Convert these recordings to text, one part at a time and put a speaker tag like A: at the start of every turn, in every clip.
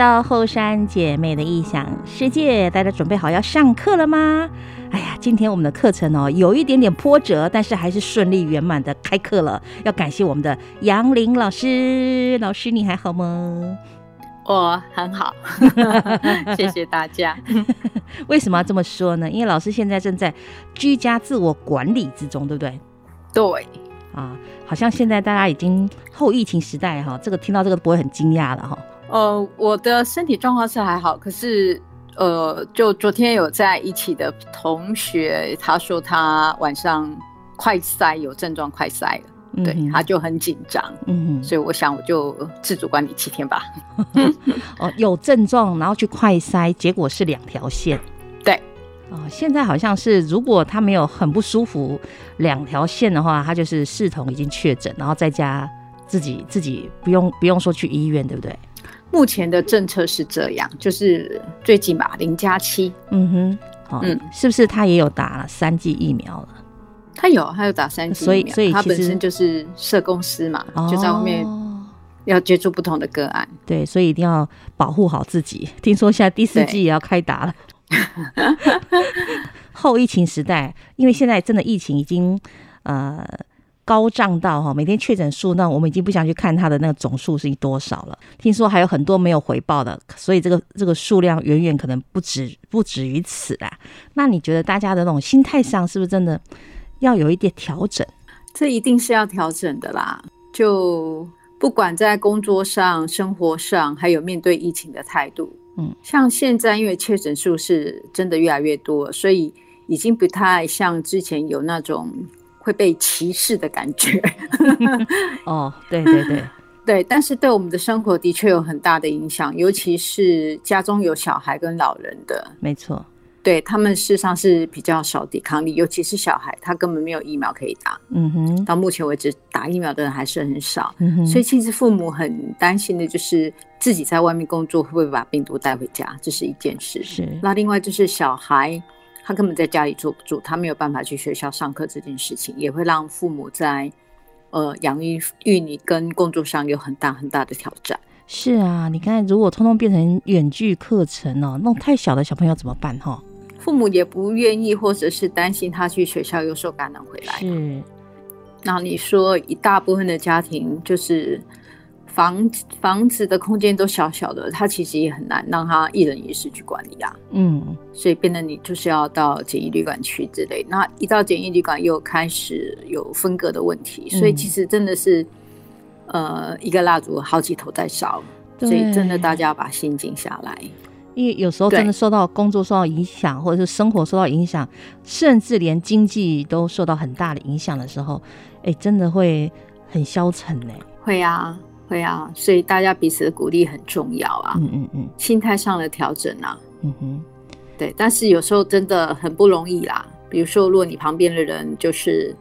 A: 来到后山姐妹的异想世界，大家准备好要上课了吗？哎呀，今天我们的课程哦，有一点点波折，但是还是顺利圆满的开课了。要感谢我们的杨玲老师，老师你还好吗？
B: 我很好，谢谢大家。
A: 为什么要这么说呢？因为老师现在正在居家自我管理之中，对不对？
B: 对。
A: 啊，好像现在大家已经后疫情时代哈，这个听到这个不会很惊讶了哈。
B: 呃，我的身体状况是还好，可是呃，就昨天有在一起的同学，他说他晚上快塞有症状，快塞了，对，他就很紧张，嗯，所以我想我就自主管理七天吧。
A: 哦，有症状，然后去快筛，结果是两条线。对哦，现在好像是，如果他没有很不舒服，两条线的话，他就是视同已经确诊，然后在家自己自己不用不用说去医院，对不对？
B: 目前的政策是这样，就是最近吧，零加七。
A: 嗯哼，哦、嗯，是不是他也有打了三剂疫苗了？
B: 他有，他有打三剂疫苗，
A: 所以所以
B: 他本身就是社公司嘛，哦、就在外面要接触不同的个案，
A: 对，所以一定要保护好自己。听说现在第四季也要开打了。后疫情时代，因为现在真的疫情已经呃高涨到哈，每天确诊数，呢我们已经不想去看它的那个总数是多少了。听说还有很多没有回报的，所以这个这个数量远远可能不止不止于此啦。那你觉得大家的那种心态上是不是真的要有一点调整？
B: 这一定是要调整的啦。就不管在工作上、生活上，还有面对疫情的态度。嗯，像现在因为确诊数是真的越来越多，所以已经不太像之前有那种会被歧视的感觉。
A: 哦，对对对
B: 对，但是对我们的生活的确有很大的影响，尤其是家中有小孩跟老人的，
A: 没错。
B: 对，他们事实上是比较少抵抗力，尤其是小孩，他根本没有疫苗可以打。嗯哼，到目前为止，打疫苗的人还是很少。嗯哼，所以其实父母很担心的就是自己在外面工作会不会把病毒带回家，这是一件事。是。那另外就是小孩，他根本在家里坐不住，他没有办法去学校上课，这件事情也会让父母在呃养育育女跟工作上有很大很大的挑战。
A: 是啊，你看，如果通通变成远距课程哦，那种太小的小朋友怎么办？哈。
B: 父母也不愿意，或者是担心他去学校又受感染回来。
A: 是，
B: 那你说一大部分的家庭就是房房子的空间都小小的，他其实也很难让他一人一室去管理啊。嗯，所以变得你就是要到简易旅馆去之类。那一到简易旅馆又开始有分隔的问题，所以其实真的是、嗯、呃一个蜡烛好几头在烧，所以真的大家要把心静下来。
A: 因为有时候真的受到工作受到影响，或者是生活受到影响，甚至连经济都受到很大的影响的时候，哎，真的会很消沉呢。
B: 会啊，会啊，所以大家彼此的鼓励很重要啊。嗯嗯嗯，心态上的调整啊。嗯哼，对，但是有时候真的很不容易啦。比如说，如果你旁边的人就是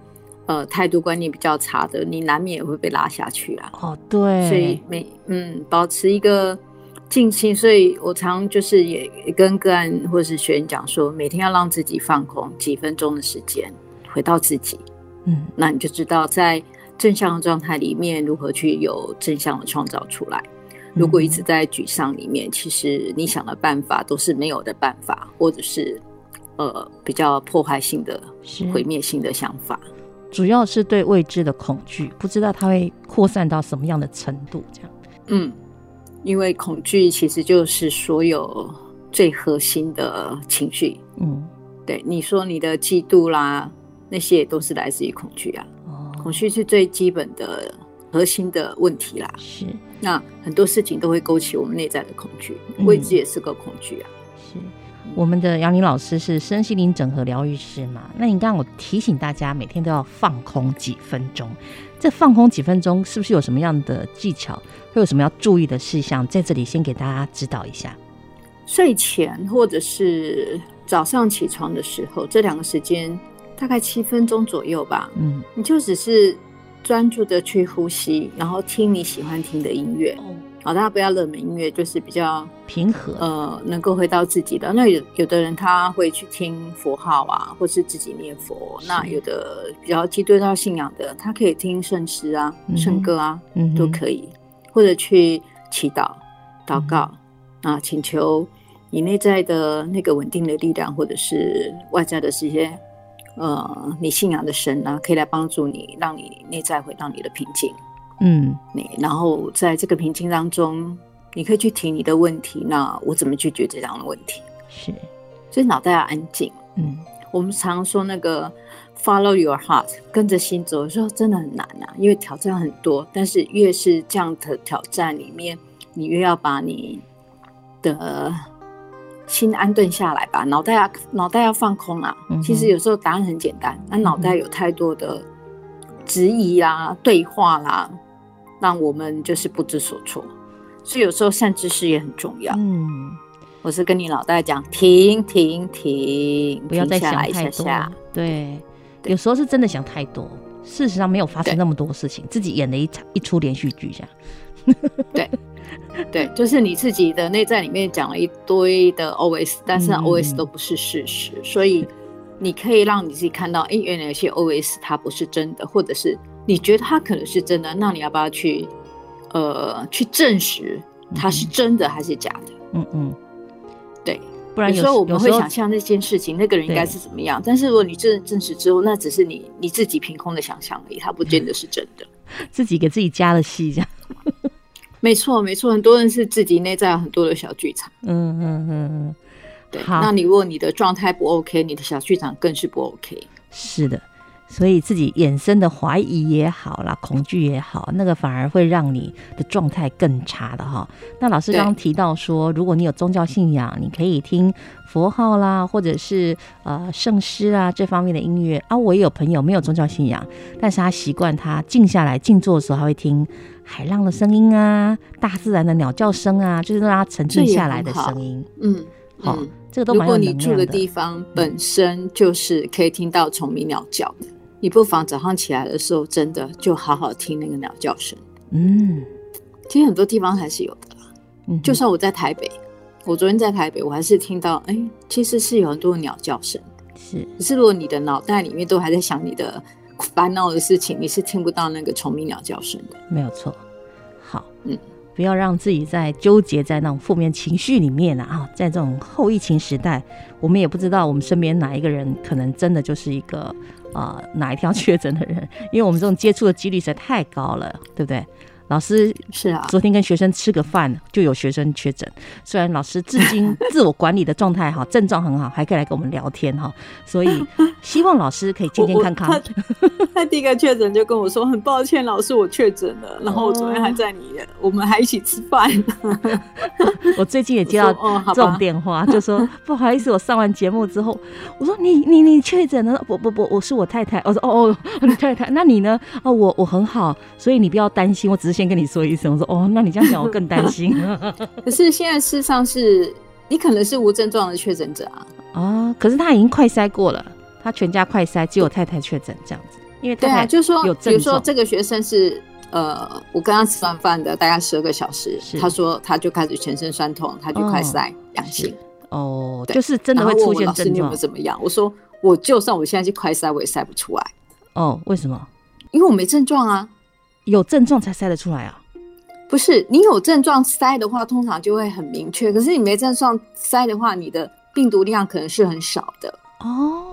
B: 呃态度观念比较差的，你难免也会被拉下去啊。
A: 哦，对，
B: 所以每嗯保持一个。静心，所以我常就是也跟个案或者是学员讲说，每天要让自己放空几分钟的时间，回到自己，嗯，那你就知道在正向的状态里面如何去有正向的创造出来。如果一直在沮丧里面，其实你想的办法都是没有的办法，或者是呃比较破坏性的、毁灭性的想法。
A: 主要是对未知的恐惧，不知道它会扩散到什么样的程度，这样，
B: 嗯。因为恐惧其实就是所有最核心的情绪，嗯，对，你说你的嫉妒啦，那些也都是来自于恐惧啊。哦，恐惧是最基本的核心的问题啦。是，那很多事情都会勾起我们内在的恐惧，未知也是个恐惧啊。
A: 是，我们的杨玲老师是身心灵整合疗愈师嘛？那你刚刚我提醒大家，每天都要放空几分钟。这放空几分钟，是不是有什么样的技巧？会有什么要注意的事项？在这里先给大家指导一下。
B: 睡前或者是早上起床的时候，这两个时间大概七分钟左右吧。嗯，你就只是专注的去呼吸，然后听你喜欢听的音乐。好，大家不要热门音乐，就是比较
A: 平和，
B: 呃，能够回到自己的。那有有的人他会去听佛号啊，或是自己念佛。那有的比较基督教信仰的，他可以听圣诗啊、圣、歌啊，嗯、都可以，或者去祈祷、祷告，啊，请求你内在的那个稳定的力量，或者是外在的这些呃你信仰的神啊，可以来帮助你，让你内在回到你的平静。
A: 嗯，
B: 你然后在这个平静当中，你可以去提你的问题。那我怎么去解决这样的问题？
A: 是，
B: 所以脑袋要安静。
A: 嗯，
B: 我们常说那个 follow your heart，跟着心走，有时候真的很难啊，因为挑战很多。但是越是这样的挑战里面，你越要把你的心安顿下来吧，脑袋要脑袋要放空啊。嗯、其实有时候答案很简单，那脑袋有太多的质疑啦、对话啦。让我们就是不知所措，所以有时候善知识也很重要。
A: 嗯，
B: 我是跟你脑袋讲，停停停，
A: 不要再想
B: 太多。
A: 下下对，对，有时候是真的想太多，事实上没有发生那么多事情，自己演了一场一出连续剧这样。
B: 对，对，就是你自己的内在里面讲了一堆的 OS，但是 OS 都不是事实，嗯、所以你可以让你自己看到，哎，原来有些 OS 它不是真的，或者是。你觉得它可能是真的，那你要不要去，呃，去证实它是真的还是假的？
A: 嗯嗯，
B: 对，
A: 不然有，
B: 有时候我们会想象那件事情，那个人应该是怎么样。但是如果你证证实之后，那只是你你自己凭空的想象而已，它不见得是真的。
A: 自己给自己加了戏，这样。
B: 没错没错，很多人是自己内在有很多的小剧场。
A: 嗯嗯嗯嗯，
B: 对。那你如果你的状态不 OK，你的小剧场更是不 OK。
A: 是的。所以自己衍生的怀疑也好啦，恐惧也好，那个反而会让你的状态更差的哈。那老师刚刚提到说，如果你有宗教信仰，你可以听佛号啦，或者是呃圣诗啊这方面的音乐啊。我也有朋友没有宗教信仰，但是他习惯他静下来静坐的时候，他会听海浪的声音啊，大自然的鸟叫声啊，就是让他沉静下来的声音。
B: 嗯，
A: 好，这个都蛮有的。如
B: 果你住的地方本身就是可以听到虫鸣鸟叫的。你不妨早上起来的时候，真的就好好听那个鸟叫声。
A: 嗯，
B: 其实很多地方还是有的啦。
A: 嗯，
B: 就算我在台北，我昨天在台北，我还是听到，哎、欸，其实是有很多鸟叫声。
A: 是，
B: 可是如果你的脑袋里面都还在想你的烦恼的事情，你是听不到那个虫鸣鸟叫声的。
A: 没有错。好，
B: 嗯，
A: 不要让自己在纠结在那种负面情绪里面了啊！在这种后疫情时代，我们也不知道我们身边哪一个人可能真的就是一个。啊、哪一条 确诊的人？因为我们这种接触的几率实在太高了，对不对？老师
B: 是啊，
A: 昨天跟学生吃个饭，就有学生确诊。虽然老师至今 自我管理的状态好，症状很好，还可以来跟我们聊天哈。所以 希望老师可以健健康康。
B: 他，他第一个确诊就跟我说，很抱歉，老师我确诊了。然后我昨天还在你，我们还一起吃饭。
A: 我最近也接到这种电话，就说不好意思，我上完节目之后，我说你你你确诊了？不不不，我是我太太。我说哦哦，你太太，那你呢？哦，我我很好，所以你不要担心，我只是。先跟你说一声，我说哦，那你这样讲我更担心。
B: 可是现在事实上是你可能是无症状的确诊者啊。
A: 哦，可是他已经快筛过了，他全家快筛，只有太太确诊这样子。因为
B: 对啊，就是说，比如说这个学生是呃，我跟他吃完饭的大概十二个小时，他说他就开始全身酸痛，他就快筛阳性。
A: 哦，就是真的会出现症状。
B: 你有没有怎么样？我说我就算我现在去快筛，我也筛不出来。
A: 哦，为什么？
B: 因为我没症状啊。
A: 有症状才筛得出来啊？
B: 不是，你有症状筛的话，通常就会很明确。可是你没症状筛的话，你的病毒量可能是很少的
A: 哦。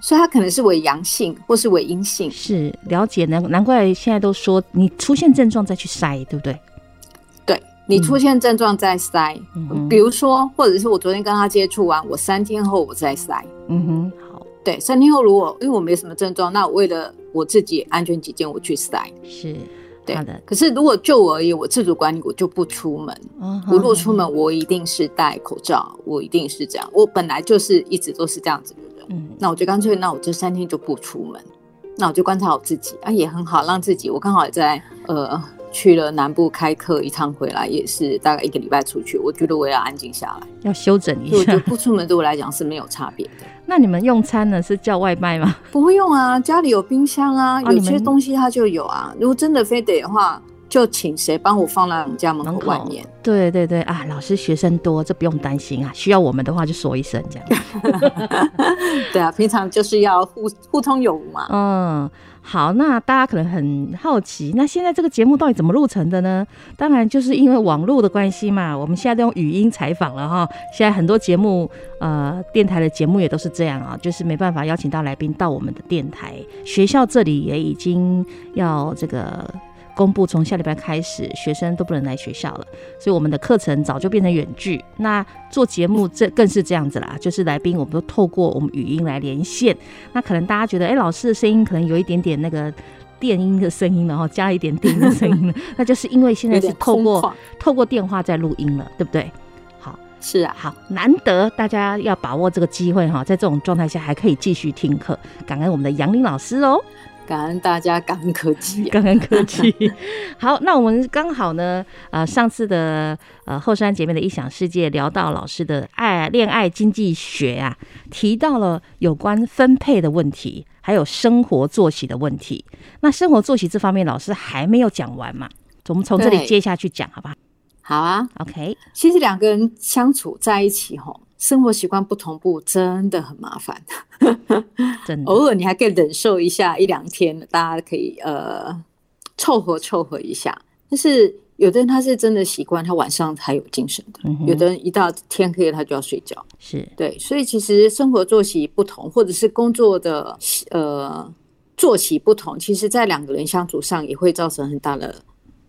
B: 所以它可能是伪阳性或是伪阴性。
A: 是了解，难难怪现在都说你出现症状再去筛，对不对？
B: 对，你出现症状再筛，嗯，比如说，或者是我昨天跟他接触完，我三天后我再筛。
A: 嗯哼，好。
B: 对，三天后如果因为我没什么症状，那我为了我自己安全起见，我去筛。
A: 是。
B: 对的，可是如果就我而言，我自主管理，我就不出门。Uh-huh. 我如果出门，我一定是戴口罩，我一定是这样。我本来就是一直都是这样子的人。嗯，那我就干脆，那我这三天就不出门。那我就观察我自己啊，也很好，让自己。我刚好也在呃去了南部开课一趟，回来也是大概一个礼拜出去。我觉得我要安静下来，
A: 要休整一下。
B: 我觉得不出门对我来讲是没有差别的。
A: 那你们用餐呢？是叫外卖吗？
B: 不会用啊，家里有冰箱啊，有些东西它就有啊。如果真的非得的话，就请谁帮我放在我们家门口外面。
A: 对对对啊，老师学生多，这不用担心啊。需要我们的话就说一声这样。
B: 对啊，平常就是要互互通有无嘛。
A: 嗯，好，那大家可能很好奇，那现在这个节目到底怎么录成的呢？当然就是因为网络的关系嘛。我们现在都用语音采访了哈。现在很多节目，呃，电台的节目也都是这样啊，就是没办法邀请到来宾到我们的电台。学校这里也已经要这个。公布从下礼拜开始，学生都不能来学校了，所以我们的课程早就变成远距。那做节目这更是这样子啦，就是来宾我们都透过我们语音来连线。那可能大家觉得，哎、欸，老师的声音可能有一点点那个电音的声音，然后加一点电音的声音了，那就是因为现在是透过透过电话在录音了，对不对？好，
B: 是啊，
A: 好，难得大家要把握这个机会哈，在这种状态下还可以继续听课，感恩我们的杨林老师哦。
B: 感恩大家，感恩科技，
A: 感恩科技。好，那我们刚好呢，呃，上次的呃后山姐妹的异想世界聊到老师的爱恋爱经济学啊，提到了有关分配的问题，还有生活作息的问题。那生活作息这方面，老师还没有讲完嘛？我们从这里接下去讲，好不好？
B: 好啊
A: ，OK。
B: 其实两个人相处在一起，吼。生活习惯不同步真的很麻烦，
A: 真的。
B: 偶尔你还可以忍受一下一两天，大家可以呃凑合凑合一下。但是有的人他是真的习惯，他晚上才有精神的；嗯、有的人一到天黑他就要睡觉。
A: 是
B: 对，所以其实生活作息不同，或者是工作的呃作息不同，其实在两个人相处上也会造成很大的。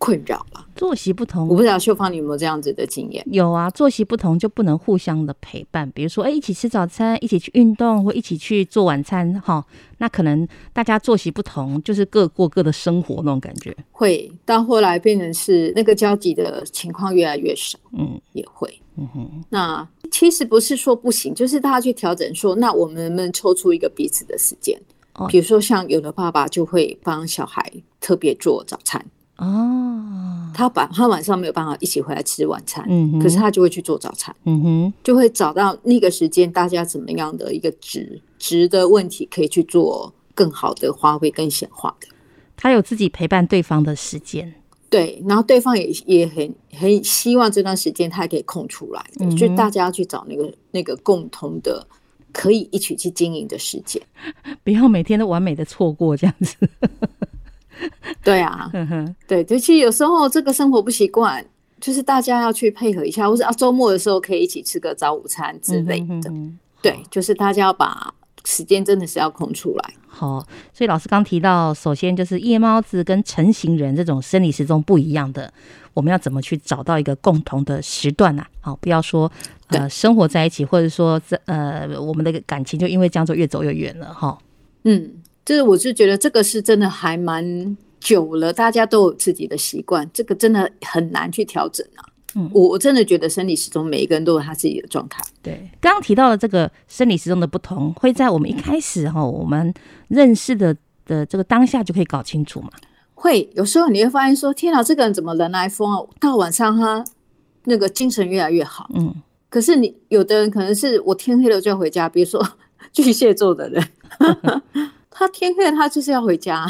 B: 困扰了，
A: 作息不同，
B: 我不知道秀芳你有没有这样子的经验？
A: 有啊，作息不同就不能互相的陪伴。比如说，哎、欸，一起吃早餐，一起去运动，或一起去做晚餐，哈，那可能大家作息不同，就是各过各的生活那种感觉。
B: 会到后来变成是那个交集的情况越来越少，嗯，也会，嗯哼。那其实不是说不行，就是大家去调整说，那我们能不能抽出一个彼此的时间？哦，比如说像有的爸爸就会帮小孩特别做早餐。哦，他把他晚上没有办法一起回来吃晚餐，可是他就会去做早餐，嗯哼，就会找到那个时间，大家怎么样的一个值值的问题，可以去做更好的发挥跟显化的。
A: 他有自己陪伴对方的时间，
B: 对，然后对方也也很很希望这段时间他也可以空出来，嗯，就大家要去找那个那个共同的可以一起去经营的时间，
A: 不要每天都完美的错过这样子。
B: 对啊，对，就其实有时候这个生活不习惯，就是大家要去配合一下，或者啊周末的时候可以一起吃个早午餐之类的。对，就是大家要把时间真的是要空出来。
A: 好，所以老师刚提到，首先就是夜猫子跟成型人这种生理时钟不一样的，我们要怎么去找到一个共同的时段呢？好，不要说呃生活在一起，或者说这呃我们的感情就因为这样就越走越远了哈。
B: 嗯。就是我是觉得这个是真的还蛮久了，大家都有自己的习惯，这个真的很难去调整啊。嗯，我我真的觉得生理时钟每一个人都有他自己的状态。
A: 对，刚刚提到了这个生理时钟的不同，会在我们一开始哈，我们认识的的这个当下就可以搞清楚嘛。
B: 会有时候你会发现说，天哪，这个人怎么人来疯啊？到晚上他那个精神越来越好。嗯，可是你有的人可能是我天黑了就要回家，比如说巨蟹座的人。他天黑了，他就是要回家，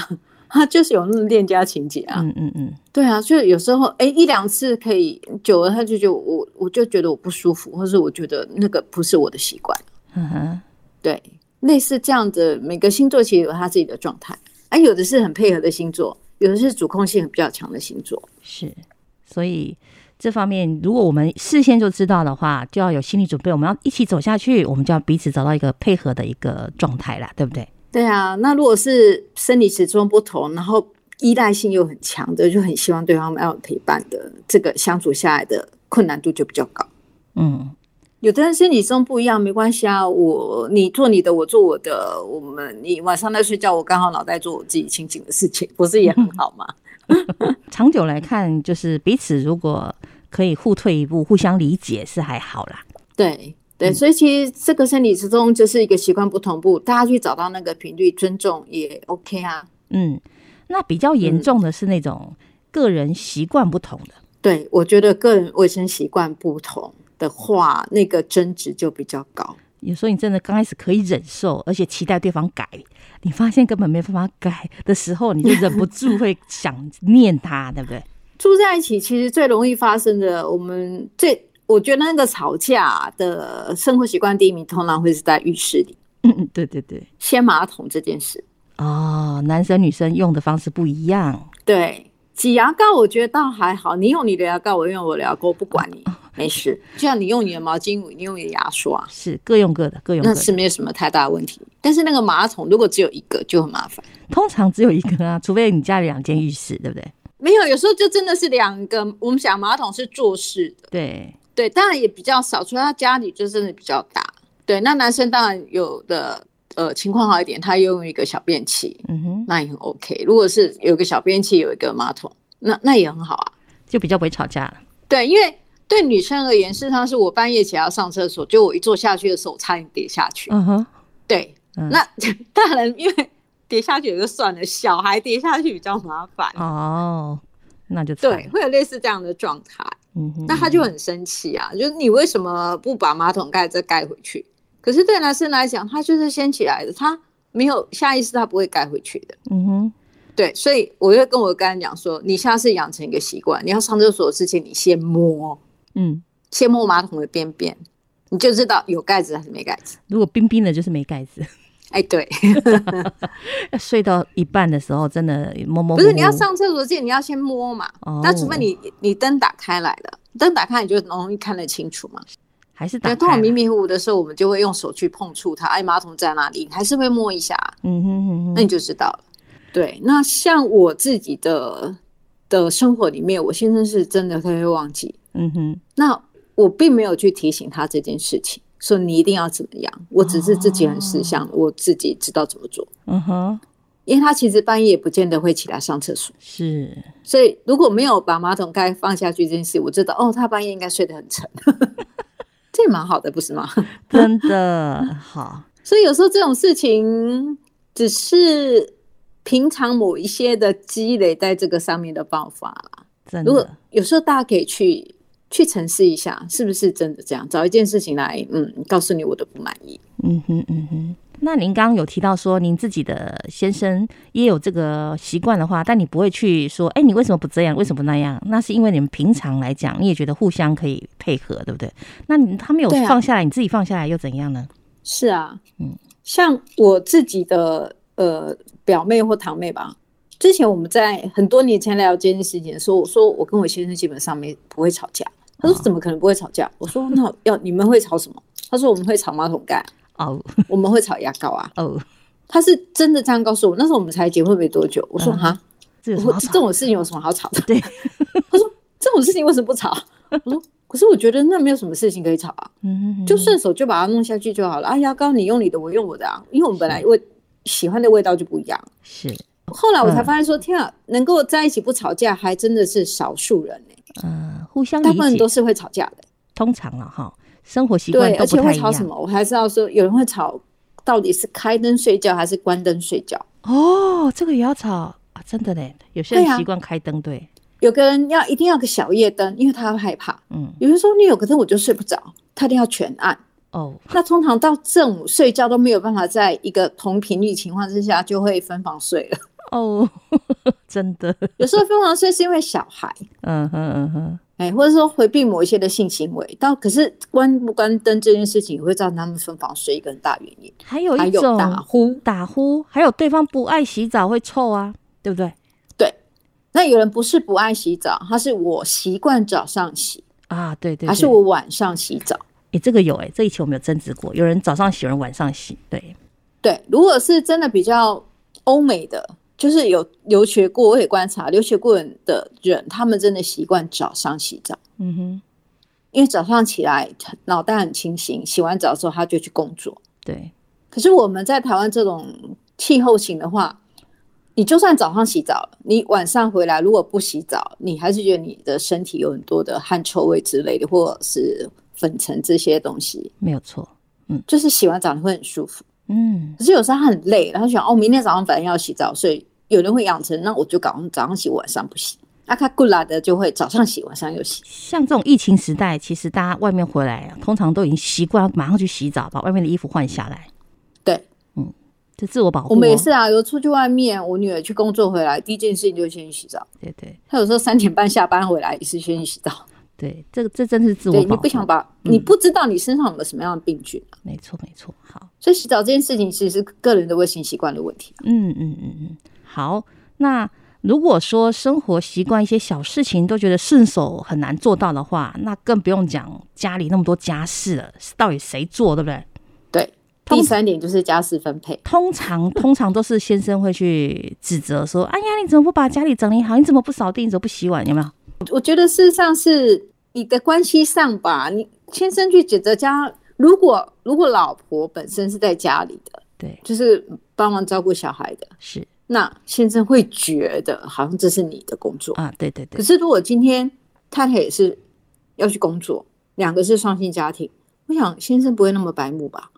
B: 他就是有那种恋家情节啊。嗯嗯嗯，对啊，就有时候哎、欸、一两次可以，久了他就觉得我我就觉得我不舒服，或是我觉得那个不是我的习惯。嗯哼，对，类似这样的每个星座其实有他自己的状态，哎，有的是很配合的星座，有的是主控性比较强的星座。
A: 是，所以这方面如果我们事先就知道的话，就要有心理准备，我们要一起走下去，我们就要彼此找到一个配合的一个状态啦，对不对？
B: 对啊，那如果是生理时钟不同，然后依赖性又很强的，就很希望对方要有陪伴的，这个相处下来的困难度就比较高。嗯，有的人生理时钟不一样，没关系啊，我你做你的，我做我的，我们你晚上在睡觉，我刚好脑袋做我自己清醒的事情，不是也很好吗？
A: 长久来看，就是彼此如果可以互退一步，互相理解是还好啦。
B: 对。对，所以其实这个生理时钟就是一个习惯不同步，大家去找到那个频率，尊重也 OK 啊。
A: 嗯，那比较严重的是那种个人习惯不同的。
B: 嗯、对，我觉得个人卫生习惯不同的话，那个争执就比较高。
A: 有时候你真的刚开始可以忍受，而且期待对方改，你发现根本没办法改的时候，你就忍不住会想念他，对不对？
B: 住在一起其实最容易发生的，我们最。我觉得那个吵架的生活习惯第一名，通常会是在浴室里。
A: 嗯嗯，对对对，
B: 掀马桶这件事
A: 哦，男生女生用的方式不一样。
B: 对，挤牙膏我觉得倒还好，你用你的牙膏，我用我的牙膏，不管你，没事。就像你用你的毛巾，你用你的牙刷，
A: 是各用各的，各用各的，
B: 那是没有什么太大的问题。但是那个马桶如果只有一个就很麻烦，
A: 通常只有一个啊，除非你家里两间浴室，对不对？
B: 没有，有时候就真的是两个。我们想马桶是坐式的，
A: 对
B: 对，当然也比较少，除了他家里就真的比较大。对，那男生当然有的。呃，情况好一点，他用一个小便器，嗯哼，那也很 OK。如果是有个小便器，有一个马桶，那那也很好啊，
A: 就比较不会吵架了。
B: 对，因为对女生而言，事实上是我半夜起来要上厕所，就我一坐下去的时候，我差点跌下去。嗯哼，对，嗯、那大人因为跌下去也就算了，小孩跌下去比较麻烦。
A: 哦，那就
B: 对，会有类似这样的状态。那他就很生气啊，就是你为什么不把马桶盖再盖回去？可是对男生来讲，他就是掀起来的，他没有下意识，他不会盖回去的。嗯哼，对，所以我就跟我刚才讲说，你下次养成一个习惯，你要上厕所之前，你先摸，嗯，先摸马桶的边边，你就知道有盖子还是没盖子。
A: 如果冰冰的，就是没盖子。
B: 哎，对，
A: 睡到一半的时候，真的摸摸。
B: 不是，你要上厕所之前，你要先摸嘛。哦。那除非你你灯打开来了，灯打开你就容易看得清楚嘛。
A: 还是对，
B: 通常迷迷糊糊的时候，我们就会用手去碰触它。哎，马桶在哪里？还是会摸一下。嗯哼哼哼，那你就知道了。对，那像我自己的的生活里面，我先生是真的他会忘记。嗯哼，那我并没有去提醒他这件事情，说你一定要怎么样。我只是自己很识相，哦、我自己知道怎么做。嗯哼，因为他其实半夜也不见得会起来上厕所。是，所以如果没有把马桶盖放下去这件事，我知道哦，他半夜应该睡得很沉。这也蛮好的，不是吗？
A: 真的好，
B: 所以有时候这种事情只是平常某一些的积累在这个上面的爆发啦。真的，如果有时候大家可以去去沉思一下，是不是真的这样？找一件事情来，嗯，告诉你我的不满意。嗯哼，嗯哼。
A: 那您刚刚有提到说，您自己的先生也有这个习惯的话，但你不会去说，哎，你为什么不这样？为什么不那样？那是因为你们平常来讲，你也觉得互相可以配合，对不对？那你他没有放下来，啊、你自己放下来又怎样呢？
B: 是啊，嗯，像我自己的呃表妹或堂妹吧，之前我们在很多年前聊这件事情的时候，我说我跟我先生基本上没不会吵架，他说怎么可能不会吵架？我说那要你们会吵什么？他说我们会吵马桶盖。哦，我们会吵牙膏啊！哦，他是真的这样告诉我。那时候我们才结婚没多久。我说哈，这这种事情有什么好吵的？对，他说这种事情为什么不吵？我说可是我觉得那没有什么事情可以吵啊，就顺手就把它弄下去就好了。啊，牙膏你用你的，我用我的啊，因为我们本来味喜欢的味道就不一样。是，后来我才发现说，天啊，能够在一起不吵架，还真的是少数人呢。
A: 嗯，互相大部分
B: 都是会吵架的，
A: 通常了哈。生活习惯
B: 对，而且会吵什么？我还是要说，有人会吵，到底是开灯睡觉还是关灯睡觉？
A: 哦，这个也要吵啊！真的嘞，有些人习惯开灯，对，对，
B: 有个人要一定要个小夜灯，因为他会害怕。嗯，有人说你有个灯我就睡不着，他一定要全暗。哦，那通常到正午睡觉都没有办法在一个同频率情况之下，就会分房睡了。哦，
A: 真的，
B: 有时候分房睡是因为小孩。嗯哼嗯哼。哎，或者说回避某一些的性行为，到可是关不关灯这件事情，会造成他们分房睡一个很大原因。
A: 还有一种打呼，打呼，还有对方不爱洗澡会臭啊，对不对？
B: 对。那有人不是不爱洗澡，他是我习惯早上洗
A: 啊，对对，对，
B: 还是我晚上洗澡？
A: 哎，这个有哎，这一期我们有争执过，有人早上洗，有人晚上洗。对
B: 对，如果是真的比较欧美的。就是有留学过，我也观察留学过的人，他们真的习惯早上洗澡。嗯哼，因为早上起来脑袋很清醒，洗完澡之后他就去工作。
A: 对。
B: 可是我们在台湾这种气候型的话，你就算早上洗澡，你晚上回来如果不洗澡，你还是觉得你的身体有很多的汗臭味之类的，或者是粉尘这些东西。
A: 没有错。嗯，
B: 就是洗完澡你会很舒服。嗯。可是有时候他很累，然后想哦，明天早上反正要洗澡，所以。有人会养成，那我就搞早上洗，晚上不洗。那他过来的就会早上洗，晚上又洗。
A: 像这种疫情时代，其实大家外面回来，通常都已经习惯马上去洗澡，把外面的衣服换下来。
B: 对，
A: 嗯，这自我保护。
B: 我们也是啊，有出去外面，我女儿去工作回来，第一件事情就先去洗澡。
A: 对对，
B: 她有时候三点半下班回来也是先去洗澡。
A: 对，这个这真的是自我保护。
B: 你不想把，嗯、你不知道你身上有没有什么样的病菌、啊。
A: 没错，没错。好，
B: 所以洗澡这件事情其实是个人的卫生习惯的问题、啊。
A: 嗯嗯嗯嗯。好，那如果说生活习惯一些小事情都觉得顺手很难做到的话，那更不用讲家里那么多家事了，到底谁做，对不对？
B: 对。第三点就是家事分配，
A: 通常 通常都是先生会去指责说：“哎呀，你怎么不把家里整理好？你怎么不扫地？你怎么不洗碗？有没有？”
B: 我觉得事实上是你的关系上吧，你先生去指责家，如果如果老婆本身是在家里的，
A: 对，
B: 就是帮忙照顾小孩的，
A: 是，
B: 那先生会觉得好像这是你的工作
A: 啊，对对对。
B: 可是如果今天太太也是要去工作，两个是双薪家庭，我想先生不会那么白目吧？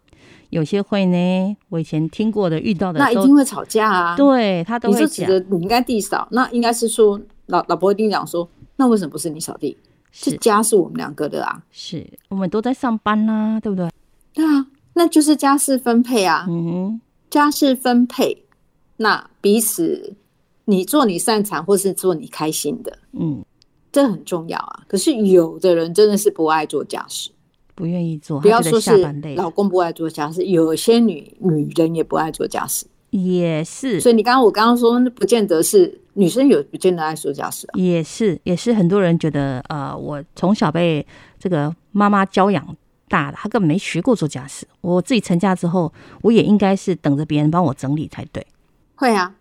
A: 有些会呢，我以前听过的、遇到的，
B: 那一定会吵架啊。
A: 对他都会讲，
B: 你应该地扫，那应该是说老老婆一定讲说，那为什么不是你扫地？是家是我们两个的啊，
A: 是我们都在上班呐、啊，对不对？
B: 对啊，那就是家事分配啊。
A: 嗯哼，
B: 家事分配，那彼此你做你擅长，或是做你开心的，
A: 嗯，
B: 这很重要啊。可是有的人真的是不爱做家事。
A: 不愿意做，
B: 不要说是老公不爱做家事，有些女女人也不爱做家事，
A: 也是。
B: 所以你刚刚我刚刚说，那不见得是女生有，不见得爱做家事啊。
A: 也是，也是很多人觉得，呃，我从小被这个妈妈教养大的，她根本没学过做家事。我自己成家之后，我也应该是等着别人帮我整理才对。
B: 会啊，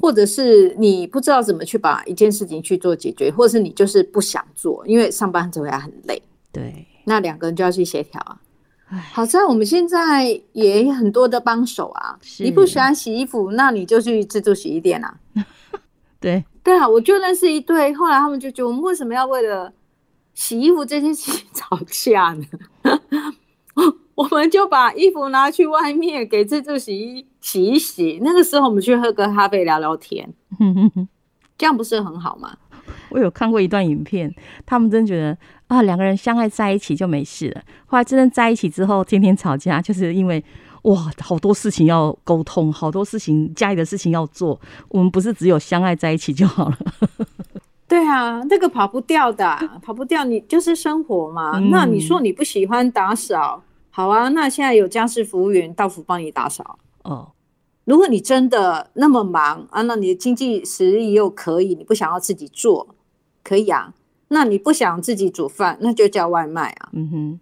B: 或者是你不知道怎么去把一件事情去做解决，或者是你就是不想做，因为上班回来很累。
A: 对。
B: 那两个人就要去协调啊。好在我们现在也有很多的帮手啊。你不喜欢洗衣服，那你就去自助洗衣店啊。
A: 对
B: 对啊，我就认识一对，后来他们就觉得我们为什么要为了洗衣服这件事情 吵架呢？我们就把衣服拿去外面给自助洗衣洗一洗。那个时候我们去喝个咖啡聊聊天，这样不是很好吗？
A: 我有看过一段影片，他们真觉得啊，两个人相爱在一起就没事了。后来真正在一起之后，天天吵架，就是因为哇，好多事情要沟通，好多事情家里的事情要做。我们不是只有相爱在一起就好了。
B: 对啊，那个跑不掉的，跑不掉。你就是生活嘛。嗯、那你说你不喜欢打扫，好啊，那现在有家事服务员到府帮你打扫
A: 哦。
B: 如果你真的那么忙啊，那你的经济实力又可以，你不想要自己做，可以啊。那你不想自己煮饭，那就叫外卖啊。
A: 嗯哼，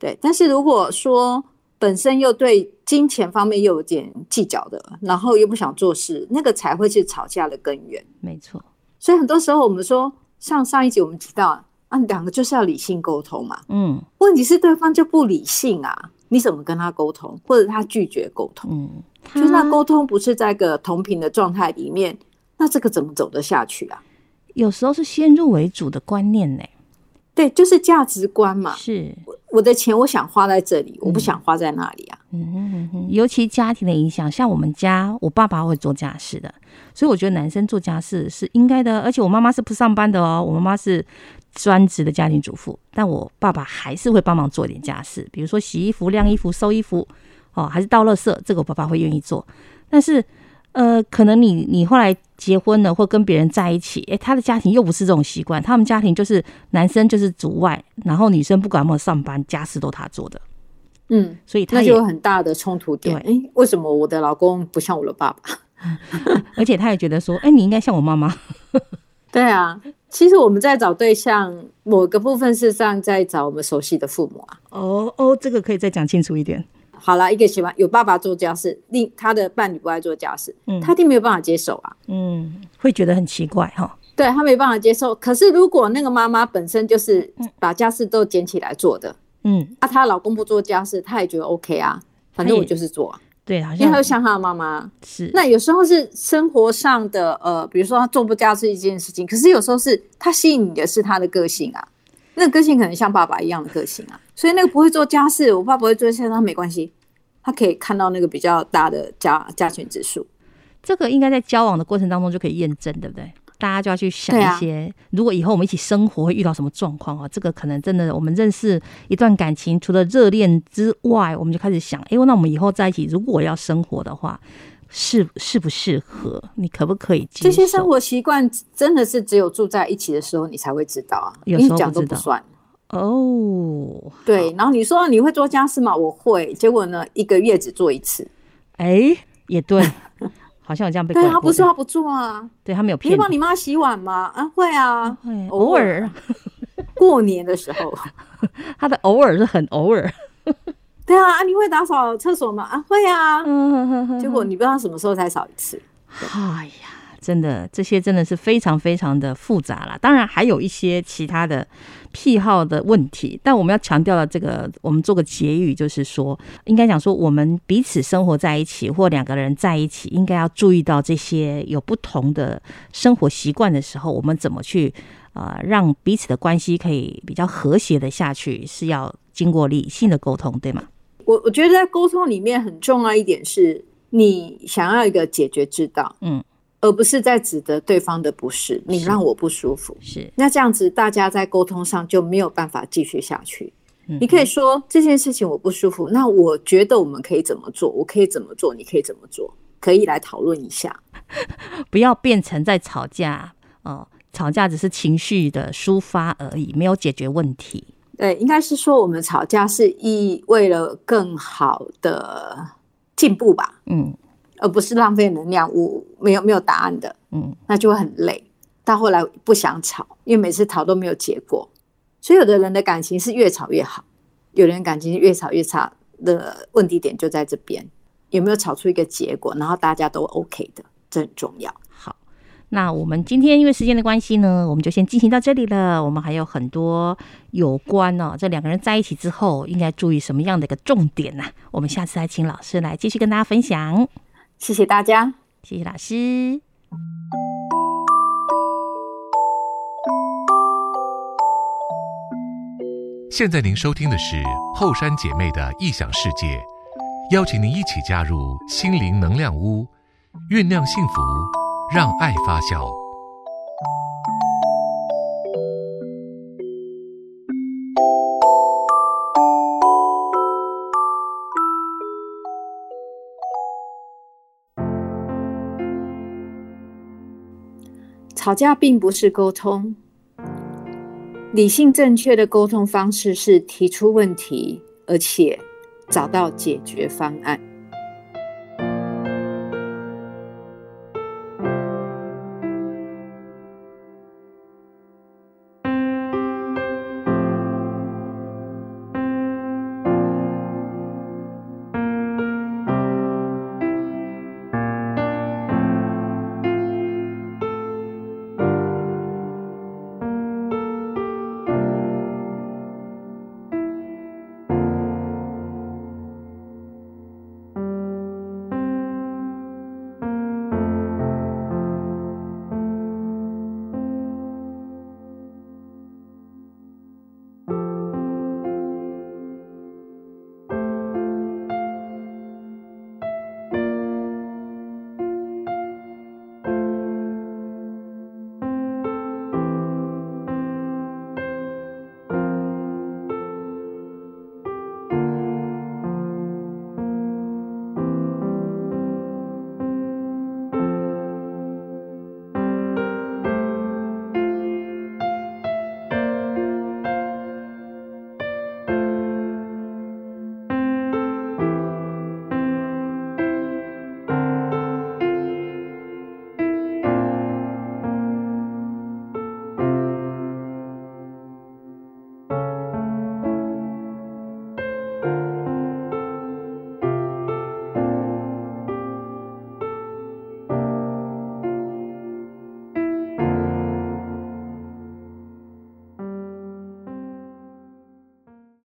B: 对。但是如果说本身又对金钱方面又有点计较的，然后又不想做事，那个才会是吵架的根源。
A: 没错。所
B: 以很多时候我们说，像上一集我们提到啊，两个就是要理性沟通嘛。
A: 嗯。
B: 问题是对方就不理性啊，你怎么跟他沟通，或者他拒绝沟通？
A: 嗯。
B: 就是那沟通不是在一个同频的状态里面，那这个怎么走得下去啊？
A: 有时候是先入为主的观念呢，
B: 对，就是价值观嘛。
A: 是，
B: 我的钱我想花在这里，我不想花在那里啊。
A: 嗯哼嗯哼，尤其家庭的影响，像我们家，我爸爸会做家事的，所以我觉得男生做家事是应该的。而且我妈妈是不上班的哦，我妈妈是专职的家庭主妇，但我爸爸还是会帮忙做一点家事，比如说洗衣服、晾衣服、收衣服。哦，还是倒垃圾，这个我爸爸会愿意做。但是，呃，可能你你后来结婚了，或跟别人在一起，诶，他的家庭又不是这种习惯。他们家庭就是男生就是主外，然后女生不管有没有上班，家事都他做的。
B: 嗯，
A: 所以他
B: 那就有很大的冲突点。诶，为什么我的老公不像我的爸爸？
A: 而且他也觉得说，诶，你应该像我妈妈。
B: 对啊，其实我们在找对象，某个部分是上在找我们熟悉的父母啊。
A: 哦哦，这个可以再讲清楚一点。
B: 好了，一个喜欢有爸爸做家事，另他的伴侣不爱做家事，嗯，他一定没有办法接受啊，
A: 嗯，会觉得很奇怪哈，
B: 对他没办法接受。可是如果那个妈妈本身就是把家事都捡起来做的，
A: 嗯，
B: 那她老公不做家事，她也觉得 OK 啊，反正我就是做啊，
A: 对，好像
B: 因为他就像他的妈妈
A: 是。
B: 那有时候是生活上的呃，比如说他做不家事一件事情，可是有时候是他吸引你的是他的个性啊。那个个性可能像爸爸一样的个性啊，所以那个不会做家事，我爸不会做家事，他没关系，他可以看到那个比较大的加加权指数。
A: 这个应该在交往的过程当中就可以验证，对不对？大家就要去想一些，啊、如果以后我们一起生活会遇到什么状况啊？这个可能真的，我们认识一段感情，除了热恋之外，我们就开始想，哎，那我们以后在一起，如果要生活的话，适适不适合，你可不可以接受？
B: 这些生活习惯真的是只有住在一起的时候你才会知道啊，
A: 有时候
B: 讲都不算
A: 哦。
B: 对，然后你说你会做家事吗？我会，结果呢，一个月只做一次。
A: 哎，也对，好像有这样被对
B: 他不是他不做啊，
A: 对他没有骗你。
B: 帮你妈洗碗吗？啊，会啊，
A: 会偶尔。
B: 过年的时候，
A: 他的偶尔是很偶尔。
B: 对啊，你会打扫厕所吗？啊，会啊。结果你不知道什么时候才扫一次。
A: 哎呀，真的，这些真的是非常非常的复杂了。当然还有一些其他的癖好的问题，但我们要强调的这个，我们做个结语，就是说，应该讲说，我们彼此生活在一起，或两个人在一起，应该要注意到这些有不同的生活习惯的时候，我们怎么去啊、呃，让彼此的关系可以比较和谐的下去，是要经过理性的沟通，对吗？
B: 我我觉得在沟通里面很重要一点是，你想要一个解决之道，嗯，而不是在指责对方的不是，你让我不舒服，
A: 是，
B: 那这样子大家在沟通上就没有办法继续下去。嗯，你可以说这件事情我不舒服，那我觉得我们可以怎么做？我可以怎么做？你可以怎么做？可以来讨论一下，
A: 不要变成在吵架哦，吵架只是情绪的抒发而已，没有解决问题。
B: 对，应该是说我们吵架是意为了更好的进步吧，嗯，而不是浪费能量，我没有没有答案的，嗯，那就会很累。到后来不想吵，因为每次吵都没有结果，所以有的人的感情是越吵越好，有的人感情越吵越差的问题点就在这边，有没有吵出一个结果，然后大家都 OK 的，这很重要。
A: 好那我们今天因为时间的关系呢，我们就先进行到这里了。我们还有很多有关哦，这两个人在一起之后应该注意什么样的一个重点呢？我们下次还请老师来继续跟大家分享。
B: 谢谢大家，
A: 谢谢老师。
C: 现在您收听的是后山姐妹的异想世界，邀请您一起加入心灵能量屋，酝酿幸福。让爱发酵。
B: 吵架并不是沟通，理性正确的沟通方式是提出问题，而且找到解决方案。